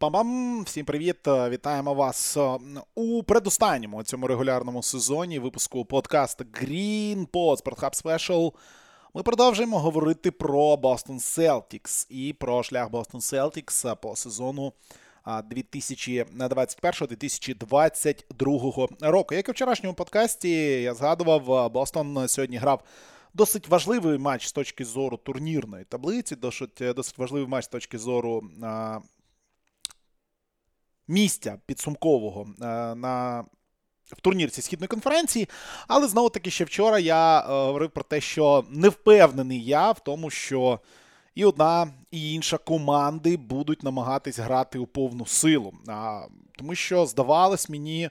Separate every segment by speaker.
Speaker 1: Пам-пам! Всім привіт! Вітаємо вас е, у предостанньому цьому регулярному сезоні випуску подкасту Green Pod Sport Special. Ми продовжуємо говорити про Boston Celtics і про шлях Boston Celtics по сезону 2021-2022 року. Як і в вчорашньому подкасті я згадував, Бостон сьогодні грав. Досить важливий матч з точки зору турнірної таблиці, досить досить важливий матч з точки зору місця підсумкового на в турнірці східної конференції. Але знову таки ще вчора я а, говорив про те, що не впевнений я в тому, що і одна, і інша команди будуть намагатись грати у повну силу. Тому що здавалось мені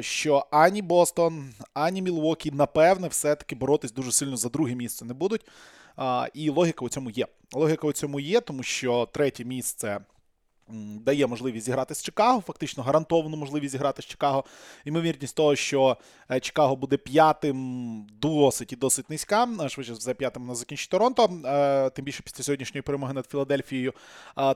Speaker 1: що ані Бостон, ані Мілвокі, напевне, все-таки боротись дуже сильно за друге місце не будуть. І логіка у цьому є. Логіка у цьому є, тому що третє місце дає можливість зіграти з Чикаго, фактично гарантовану можливість зіграти з Чикаго. Ймовірність того, що е, Чикаго буде п'ятим, досить і досить низька. Швидше за п'ятим на закінчить Торонто, е, тим більше після сьогоднішньої перемоги над Філадельфією.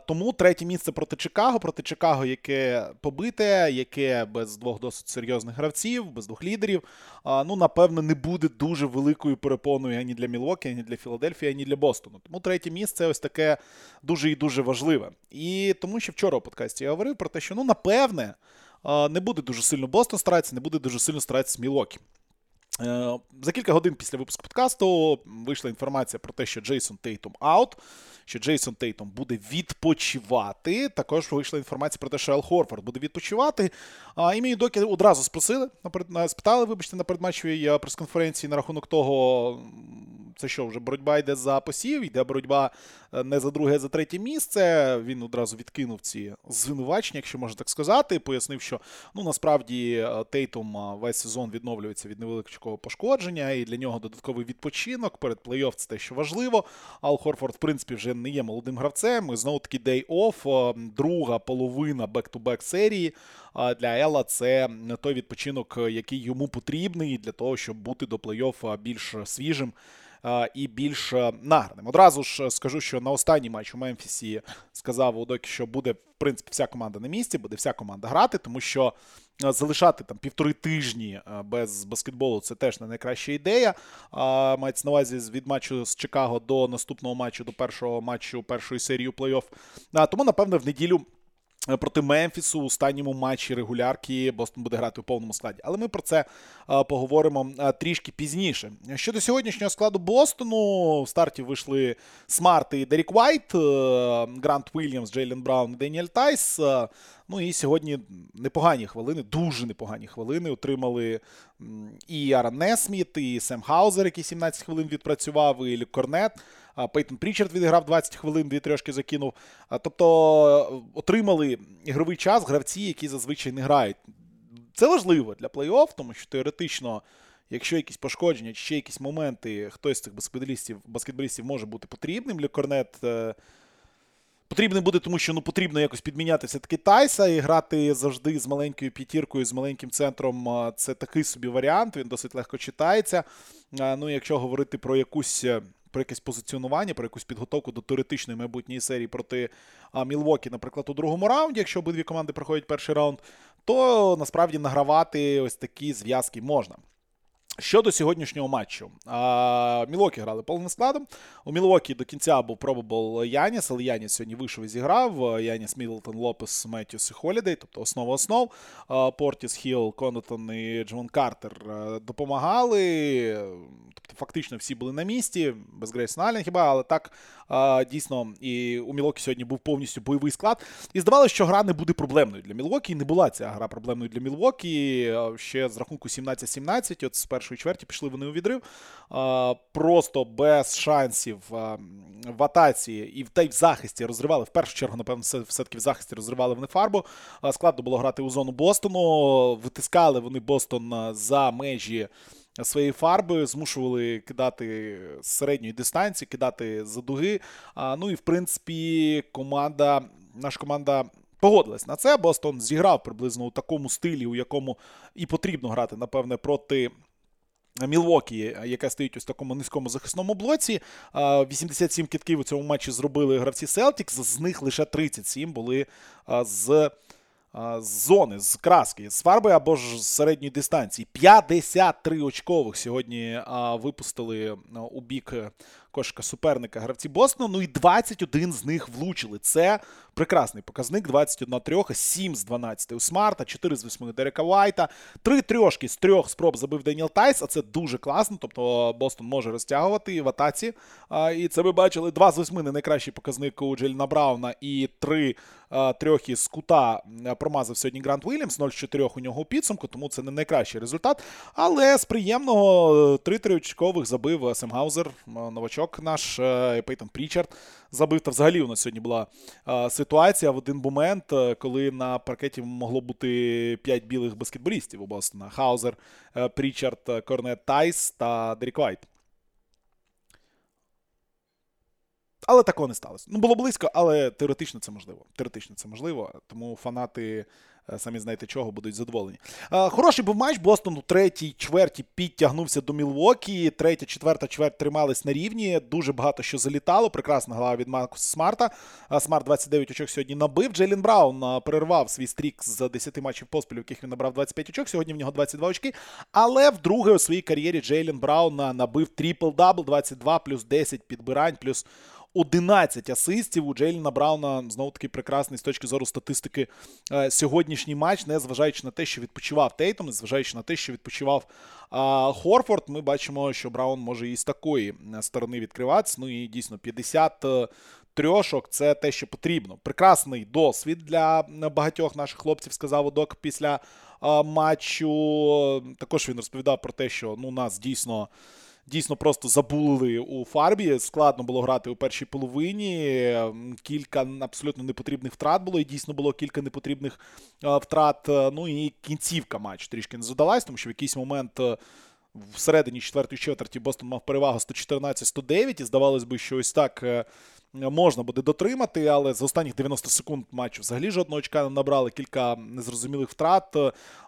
Speaker 1: Тому третє місце проти Чикаго, проти Чикаго, яке побите, яке без двох досить серйозних гравців, без двох лідерів. Ну, напевно, не буде дуже великою перепоною ані для Мілвокі, ані для Філадельфії, ані для Бостону. Тому третє місце ось таке дуже і дуже важливе. І тому ще вчора у подкасті я говорив про те, що ну, напевне, не буде дуже сильно Бостон старатися, не буде дуже сильно старатися Мілокі. Е, за кілька годин після випуску подкасту вийшла інформація про те, що Джейсон Тейтум аут, що Джейсон Тейтум буде відпочивати. Також вийшла інформація про те, що Ел Хорфорд буде відпочивати. І мені доки одразу спросили, спитали, вибачте, на передматчевій прес-конференції на рахунок того, це що, вже боротьба йде за посів, йде боротьба е, не за друге, а за третє місце. Він одразу відкинув ці звинувачення, якщо можна так сказати. Пояснив, що ну насправді е, Тейтум е, весь сезон відновлюється від невеличкого пошкодження, і для нього додатковий відпочинок перед плей-офф це те, що важливо. Ал Хорфорд, в принципі, вже не є молодим гравцем. І знову таки day off, друга половина бек-ту-бек серії. Для Ела це той відпочинок, який йому потрібний для того, щоб бути до плей-офф більш свіжим і більш награним. Одразу ж скажу, що на останній матч у Мемфісі сказав Удокі, що буде, в принципі, вся команда на місці, буде вся команда грати, тому що залишати там півтори тижні без баскетболу це теж не найкраща ідея. Мається на увазі від матчу з Чикаго до наступного матчу, до першого матчу першої серії плей-офф. Тому, напевне, в неділю. Е, проти Мемфісу у останньому матчі регулярки Бостон буде грати у повному складі. Але ми про це е, поговоримо е, трішки пізніше. Щодо сьогоднішнього складу Бостону, в старті вийшли Смарт і Дерік Вайт, Грант Вільямс, Джейлен Браун Деніель Тайс. Ну і сьогодні непогані хвилини, дуже непогані хвилини. Отримали і Аарон Несміт, і Сем Хаузер, який 17 хвилин відпрацював, і Люк Корнет. Пейтон Прічард відіграв 20 хвилин, дві трошки закинув. Тобто отримали ігровий час гравці, які зазвичай не грають. Це важливо для плей-офф, тому що теоретично, якщо якісь пошкодження чи ще якісь моменти, хтось з цих баскетболістів баскетболістів може бути потрібним. Ле Корнет е, потрібним буде, тому що ну, потрібно якось підміняти все-таки Тайса і грати завжди з маленькою п'ятіркою, з маленьким центром. Це такий собі варіант, він досить легко читається. Ну, якщо говорити про якусь е, про якесь позиціонування, про якусь підготовку до теоретичної майбутньої серії проти Мілвокі, наприклад, у другому раунді, якщо обидві команди проходять перший раунд, то насправді награвати ось такі зв'язки можна. Щодо сьогоднішнього матчу, Мілвокі грали повним складом. У Мілвокі до кінця був probable Яніс, але Яніс сьогодні вийшов і зіграв. Яніс Мідлтон, Лопес, Меттьюс і Холідей, тобто основа основ. Портіс, Хіл, Конотон і Джевон Картер допомагали. Тобто, фактично всі були на місці, без Грейсон Аллен хіба, але так дійсно і у Мілокі сьогодні був повністю бойовий склад. І здавалося, що гра не буде проблемною для Мілокі. Не була ця гра проблемною для Мілокі. Ще з рахунку 17-17. От з першої чверті пішли вони у відрив. Просто без шансів в атаці і та й в захисті розривали. В першу чергу, напевно, все-таки в захисті розривали вони фарбу. Складно було грати у зону Бостону. Витискали вони Бостон за межі. Своєї фарби змушували кидати з середньої дистанції, кидати за дуги. А, Ну і в принципі, команда, наша команда погодилась на це. Бостон зіграв приблизно у такому стилі, у якому і потрібно грати, напевне, проти Мілвокі, яка стоїть ось такому низькому захисному блоці. 87 кітків у цьому матчі зробили гравці Celtics, з них лише 37 були з з зони, з краски, з фарби або ж з середньої дистанції. 53 очкових сьогодні випустили у бік кошика суперника гравці Бостону. Ну і 21 з них влучили. Це прекрасний показник. 21 трьох, 7 з 12 у Смарта, 4 з 8 Дерека Вайта, 3 трьошки з трьох спроб забив Деніел Тайс, а це дуже класно. Тобто Бостон може розтягувати в атаці. І це ви бачили 2 з 8 не найкращий показник у Джеліна Брауна і 3 трьох із кута промазав сьогодні Грант Уільямс, 0 з 4 у нього у підсумку, тому це не найкращий результат. Але з приємного 3 трьохочкових забив Сем Хаузер, новачок новачок наш е, Пейтон Прічард забив. Та взагалі у нас сьогодні була е, ситуація в один момент, е, коли на паркеті могло бути 5 білих баскетболістів у Бостона. Хаузер, Прічард, Корнет Тайс та Дерік Вайт. Але такого не сталося. Ну, було близько, але теоретично це можливо. Теоретично це можливо, тому фанати Е, самі знаєте чого, будуть задоволені. Е, хороший був матч. Бостон у третій чверті підтягнувся до Мілвокі. Третя, четверта чверть тримались на рівні. Дуже багато що залітало. Прекрасна гра від Маркуса Смарта. Е, Смарт 29 очок сьогодні набив. Джейлін Браун перервав свій стрік з 10 матчів поспіль, в яких він набрав 25 очок. Сьогодні в нього 22 очки. Але вдруге у своїй кар'єрі Джейлін Браун набив трипл-дабл, 22 плюс 10 підбирань, плюс 11 асистів у Джейліна Брауна знову таки прекрасний з точки зору статистики е, сьогоднішній матч, незважаючи на те, що відпочивав Тейтом, незважаючи на те, що відпочивав Хорфорд. Ми бачимо, що Браун може і з такої е, сторони відкриватися. Ну і дійсно 50 е, трьошок це те, що потрібно. Прекрасний досвід для багатьох наших хлопців, сказав Удок після матчу. Також він розповідав про те, що ну, нас дійсно дійсно просто забули у фарбі. Складно було грати у першій половині. Кілька абсолютно непотрібних втрат було, і дійсно було кілька непотрібних втрат. Ну і кінцівка матч трішки не задалась, тому що в якийсь момент. Всередині четвертої четверті Бостон мав перевагу 114-109, і здавалось би, що ось так е, можна буде дотримати, але за останніх 90 секунд матчу взагалі жодного очка не набрали кілька незрозумілих втрат.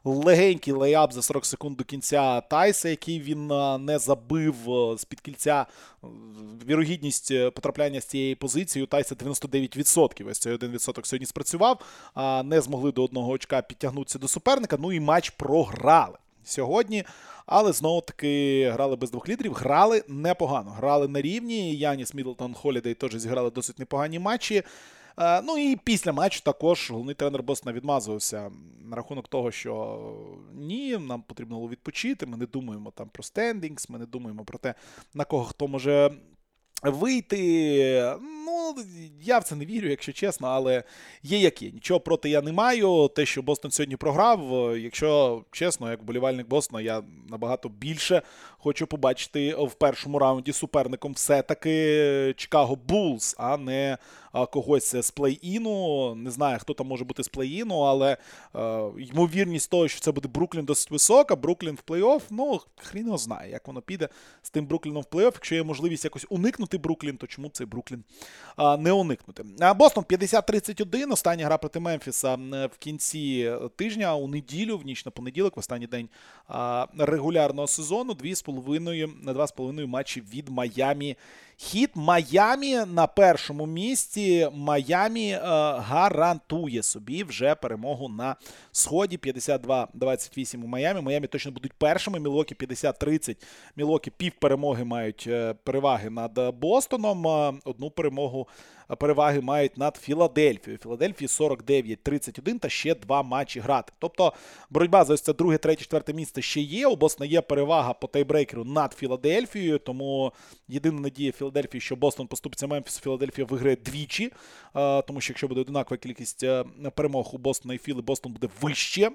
Speaker 1: Легенький лейап за 40 секунд до кінця Тайса, який він не забив з-під кільця. Вірогідність е, потрапляння з цієї позиції у Тайса 99%. Ось цей 1% сьогодні спрацював, а не змогли до одного очка підтягнутися до суперника. Ну і матч програли сьогодні. Але знову таки грали без двох лідерів, грали непогано. Грали на рівні. Яніс Мідлтон Холідей теж зіграли досить непогані матчі. Е, ну і після матчу також головний тренер Бостона відмазувався на рахунок того, що ні, нам потрібно було відпочити. Ми не думаємо там про standings, ми не думаємо про те, на кого хто може вийти. Ну, я в це не вірю, якщо чесно, але є як є. Нічого проти я не маю. Те, що Бостон сьогодні програв, якщо чесно, як болівальник Бостона, я набагато більше хочу побачити в першому раунді суперником все-таки Чикаго Булс, а не когось з плей-іну. Не знаю, хто там може бути з плей-іну, але е, ймовірність того, що це буде Бруклін досить висока. Бруклін в плей-офф, ну, хрін його знає, як воно піде з тим Брукліном в плей-офф. Якщо є можливість якось уникнути Бруклін, то чому цей Бруклін а, не уникнути? Бостон 50-31. Остання гра проти Мемфіса в кінці тижня у неділю, в ніч на понеділок, в останній день а, регулярного сезону. 2,5 на 2,5 матчі від Майамі. Хід Майамі на першому місці. Майамі е, гарантує собі вже перемогу на сході. 52-28 у Майамі. Майамі точно будуть першими. Мілокі 50-30. Мілокі пів перемоги мають е, переваги над Бостоном. Одну перемогу переваги мають над Філадельфією. Філадельфії 49-31 та ще два матчі грати. Тобто боротьба за ось це друге, третє, четверте місце ще є. У Бостона є перевага по тайбрейкеру над Філадельфією. Тому єдина надія Філадельфії, що Бостон поступиться Мемфісу, Філадельфія виграє двічі. Тому що якщо буде одинакова кількість е, перемог у Бостона і Філи, Бостон буде вище.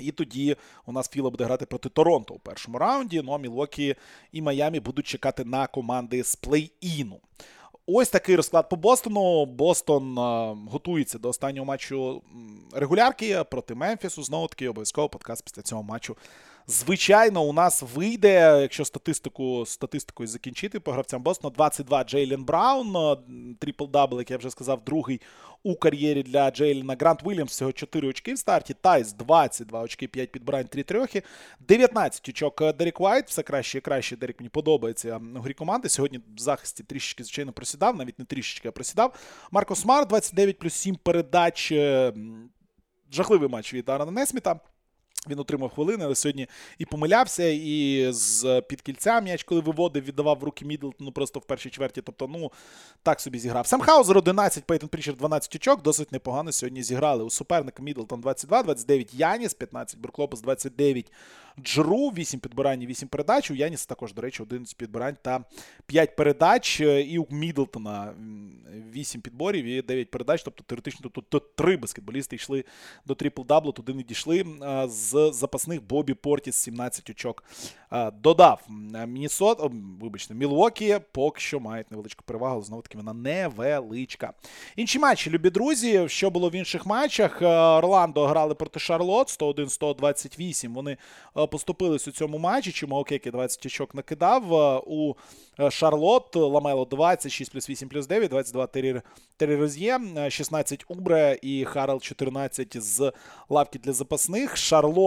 Speaker 1: І тоді у нас Філа буде грати проти Торонто у першому раунді. Ну а Мілокі і Майамі будуть чекати на команди з плей-іну. Ось такий розклад по Бостону. Бостон а, готується до останнього матчу регулярки проти Мемфісу. Знову таки обов'язково подкаст після цього матчу Звичайно, у нас вийде, якщо статистику статистикою закінчити по гравцям Бостона, 22 Джейлен Браун, трипл дабл, як я вже сказав, другий у кар'єрі для Джейлена. Грант Вільямс всього 4 очки в старті. Тайс 22 очки, 5 підбирань, 3 трьохи. 19 очок Дерек Вайт. Все краще і краще. Дерек мені подобається у грі команди. Сьогодні в захисті трішечки, звичайно, просідав, навіть не трішечки, а просідав. Маркус Смарт 29 плюс 7 передач. Жахливий матч від Аарона Несміта. Він отримав хвилини, але сьогодні і помилявся, і з під кільця м'яч, коли виводив, віддавав в руки Мідлтону просто в першій чверті. Тобто, ну, так собі зіграв. Сам Хаузер 11, Пейтон Прічер 12 очок. Досить непогано сьогодні зіграли. У суперника Мідлтон 22, 29 Яніс, 15 Бурклопус, 29 Джру, 8 підбирань, 8 передач. У Яніса також, до речі, 11 підбирань та 5 передач. І у Мідлтона 8 підборів і 9 передач. Тобто, теоретично, тут, три баскетболісти йшли до трипл-даблу, туди не дійшли. З запасних Бобі Портіс 17 очок додав. Міннесот, вибачте, Мілвокі поки що мають невеличку перевагу, але знову таки вона невеличка. Інші матчі, любі друзі, що було в інших матчах? Орландо грали проти Шарлот 101-128. Вони поступились у цьому матчі. Чума Океке 20 очок накидав. У Шарлот Ламело 26 плюс 8 плюс 9, 22 Террі Роз'є, 16 Убре і Харрелл 14 з лавки для запасних. Шарлот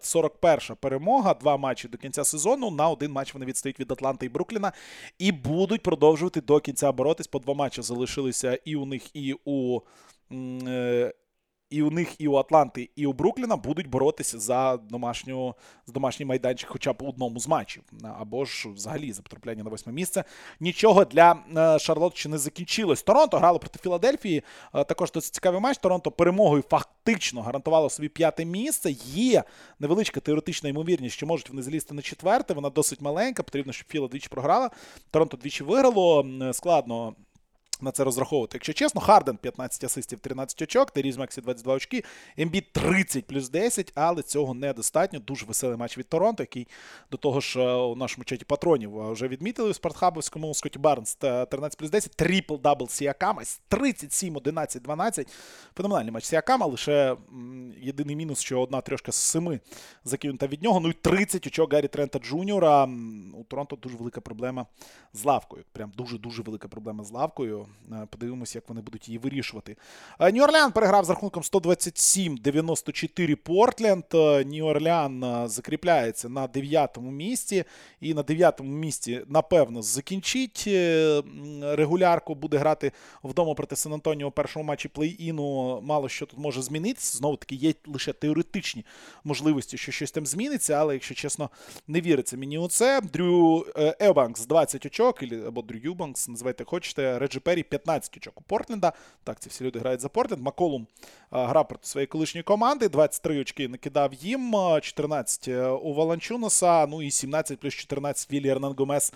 Speaker 1: 41 перемога. Два матчі до кінця сезону. На один матч вони відстають від Атланти і Брукліна. І будуть продовжувати до кінця боротись. По два матчі залишилися і у них, і у і у них, і у Атланти, і у Брукліна будуть боротися за домашню, за домашній майданчик хоча б у одному з матчів. Або ж взагалі за потрапляння на восьме місце. Нічого для е, Шарлот ще не закінчилось. Торонто грало проти Філадельфії. Е, також досить цікавий матч. Торонто перемогою фактично гарантувало собі п'яте місце. Є невеличка теоретична ймовірність, що можуть вони злізти на четверте. Вона досить маленька. Потрібно, щоб Філа двічі програла. Торонто двічі виграло. Складно на це розраховувати. Якщо чесно, Харден 15 асистів, 13 очок, Тайріз Мексі 22 очки, Ембіід 30 плюс 10, але цього недостатньо. Дуже веселий матч від Торонто, який до того ж е, у нашому чаті патронів е, вже відмітили у спортхабовському Скотті Барнс 13 плюс 10, трипл дабл Сіакама, 37, 11, 12. Феноменальний матч Сіакама, лише єдиний мінус, що одна трьошка з семи закинута від нього. Ну і 30 очок Гаррі Трента Джуніора. У Торонто дуже велика проблема з лавкою. Прям дуже-дуже велика проблема з лавкою. Е, подивимося, як вони будуть її вирішувати. Е, Нью-Орлеан переграв з рахунком 127-94 Портленд. Е, Нью-Орлеан закріпляється на 9-му місці. І на 9-му місці, напевно, закінчить регулярку. Буде грати вдома проти Сан-Антоніо у першому матчі плей-іну. Мало що тут може змінитися. Знову таки, є лише теоретичні можливості, що щось там зміниться, але, якщо чесно, не віриться мені у це. Дрю Евбанкс 20 очок, або Дрю Юбанкс, називайте хочете. Реджі Перрі 15 очок у Портленда. Так, ці всі люди грають за Портленд. Маколум грав проти своєї колишньої команди. 23 очки накидав їм, 14 е, у Валанчунаса, ну і 17 плюс 14 Вілі Ернан Гомес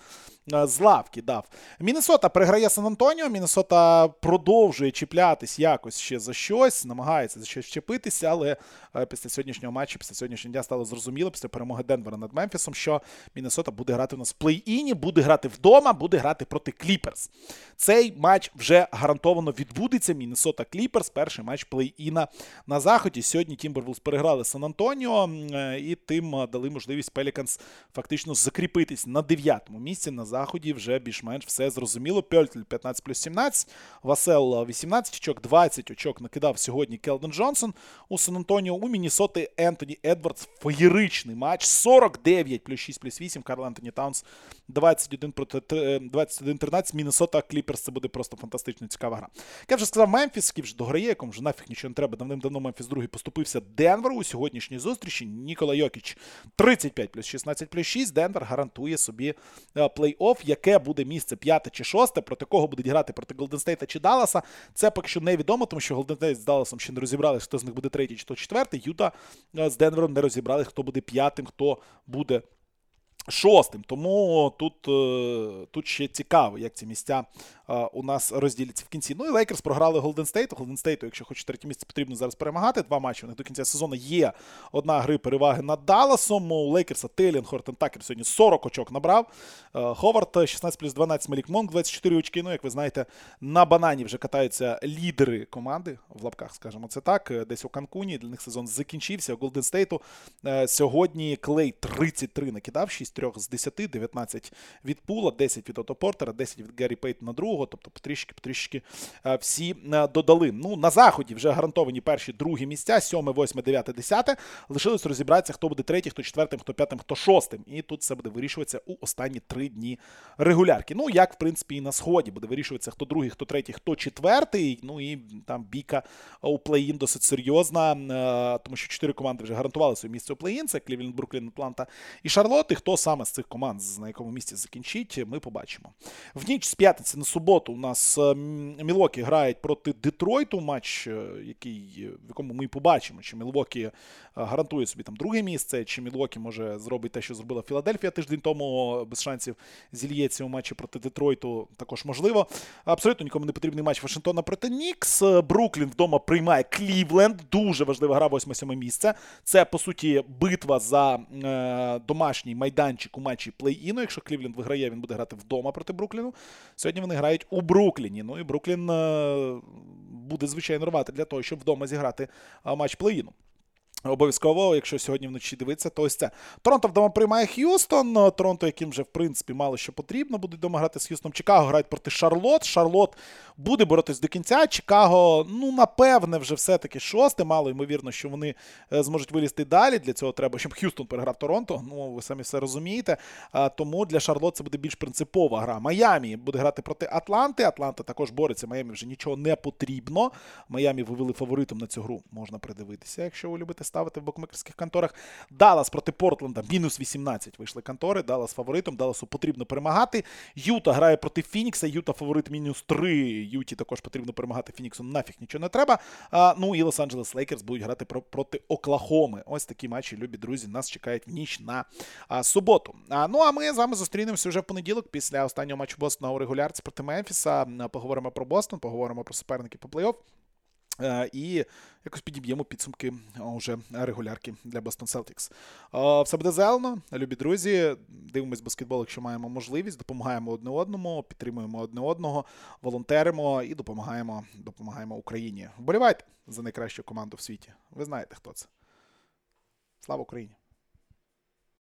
Speaker 1: з лавки дав. Міннесота переграє Сан Антоніо. Міннесота продовжує чіплятись якось ще за щось, намагається за щось вчепитися, але е, після сьогоднішнього матчу, після сьогоднішнього дня стало зрозуміло, після перемоги Денвера над Мемфісом, що Міннесота буде грати у нас в плей-іні, буде грати вдома, буде грати проти Кліперс. Цей матч вже гарантовано відбудеться. Міннесота Кліперс, перший матч плей-іна на заході. Сьогодні Тімбервулс переграли Сан Антоніо е, і тим е, дали можливість Пеліканс фактично закріпитись на дев'ятому місці на заході. Вже більш-менш все зрозуміло. Пьольтль 15 плюс 17, Васел 18 очок, 20 очок накидав сьогодні Келден Джонсон у Сан Антоніо. У Міннесоти Ентоні Едвардс. Феєричний матч. 49 плюс 6 плюс 8. Карл Ентоні Таунс 21 проти 21-13. Міннесота Кліперс. Це буде просто фантастично цікава гра. Як я вже сказав, Мемфіс, який вже дограє, якому вже нафіг нічого не треба. Давним-давно Мемфіс другий поступився Денверу у сьогоднішній зустрічі. Нікола Йокіч 35 плюс 16 плюс 6. Денвер гарантує собі е, плей-офф, яке буде місце п'яте чи шосте, проти кого будуть грати проти Голденстейта чи Далласа. Це поки що невідомо, тому що Голденстейт з Далласом ще не розібрали, хто з них буде третій чи то четвертий. Юта е, з Денвером не розібрали, хто буде п'ятим, хто буде шостим. Тому тут е, тут ще цікаво, як ці місця у нас розділяться в кінці. Ну і Лейкерс програли Голден Стейту. Голден Стейту, якщо хоче третє місце, потрібно зараз перемагати. Два матчі у них до кінця сезону є одна гра переваги над Далласом. У Лейкерса Тейлін Хортен Такер сьогодні 40 очок набрав. Ховард 16 плюс 12, Малік Монк 24 очки. Ну, як ви знаєте, на банані вже катаються лідери команди в лапках, скажімо це так. Десь у Канкуні. Для них сезон закінчився. Голден Стейту сьогодні Клей 33 накидав, 6 3 з 10, 19 від Пула, 10 від Ото Портера, 10 від Гаррі Пейтона другого. Тобто потрішки, потрішки всі додали. Ну, на заході вже гарантовані перші другі місця, 7, 8, 9, 10. Лишилось розібратися, хто буде третій, хто четвертим, хто п'ятим, хто шостим. І тут все буде вирішуватися у останні три дні регулярки. Ну, як, в принципі, і на сході буде вирішуватися, хто другий, хто третій, хто четвертий. Ну і там бійка у плей-ін досить серйозна, тому що чотири команди вже гарантували своє місце у плей-ін. Це Клівленд, Бруклін, Атланта і Шарлот. І хто саме з цих команд на якому місці закінчить, ми побачимо. В ніч з п'ятниці на суботу у нас Мілокі грають проти Детройту. Матч, е, який, в якому ми побачимо, чи Мілокі гарантує собі там друге місце, чи Мілокі може зробити те, що зробила Філадельфія тиждень тому без шансів зільється у матчі проти Детройту. Також можливо. Абсолютно нікому не потрібний матч Вашингтона проти Нікс. Бруклін вдома приймає Клівленд. Дуже важлива гра, 8-7 місце. Це по суті битва за е, домашній майданчик у матчі плей-іну. Якщо Клівленд виграє, він буде грати вдома проти Брукліну. Сьогодні вони грають у Брукліні. Ну і Бруклін е, буде звичайно рвати для того, щоб вдома зіграти матч плей-іну. Обов'язково, якщо сьогодні вночі дивитися, то ось це. Торонто вдома приймає Х'юстон. Торонто, яким вже в принципі мало що потрібно, будуть вдома грати з Х'юстоном. Чикаго грають проти Шарлот. Шарлот буде боротись до кінця. Чикаго, ну, напевне, вже все-таки шосте. Мало ймовірно, що вони е, зможуть вилізти далі. Для цього треба, щоб Х'юстон переграв Торонто. Ну, ви самі все розумієте. Тому для Шарлот це буде більш принципова гра. Майамі буде грати проти Атланти. Атланта також бореться. Майамі вже нічого не потрібно. Майамі вивели фаворитом на цю гру. Можна придивитися, якщо ви любите ставити в букмекерських конторах. Даллас проти Портленда. Мінус 18 вийшли контори. Даллас фаворитом. Далласу потрібно перемагати. Юта грає проти Фінікса. Юта фаворит мінус 3. Юті також потрібно перемагати Фініксу. Нафіг нічого не треба. А, Ну і Лос-Анджелес Лейкерс будуть грати про, проти Оклахоми. Ось такі матчі, любі друзі. Нас чекають ніч на а, суботу. А, Ну а ми з вами зустрінемося вже в понеділок після останнього матчу Бостона у регулярці проти Мемфіса. Поговоримо про Бостон, поговоримо про суперників по плей-офф. Е, і якось підіб'ємо підсумки уже регулярки для Boston Celtics. Е, все буде зелено, любі друзі. Дивимось баскетбол, якщо маємо можливість, допомагаємо одне одному, підтримуємо одне одного, волонтеримо і допомагаємо допомагаємо Україні. Вболівайте за найкращу команду в світі. Ви знаєте, хто це. Слава Україні!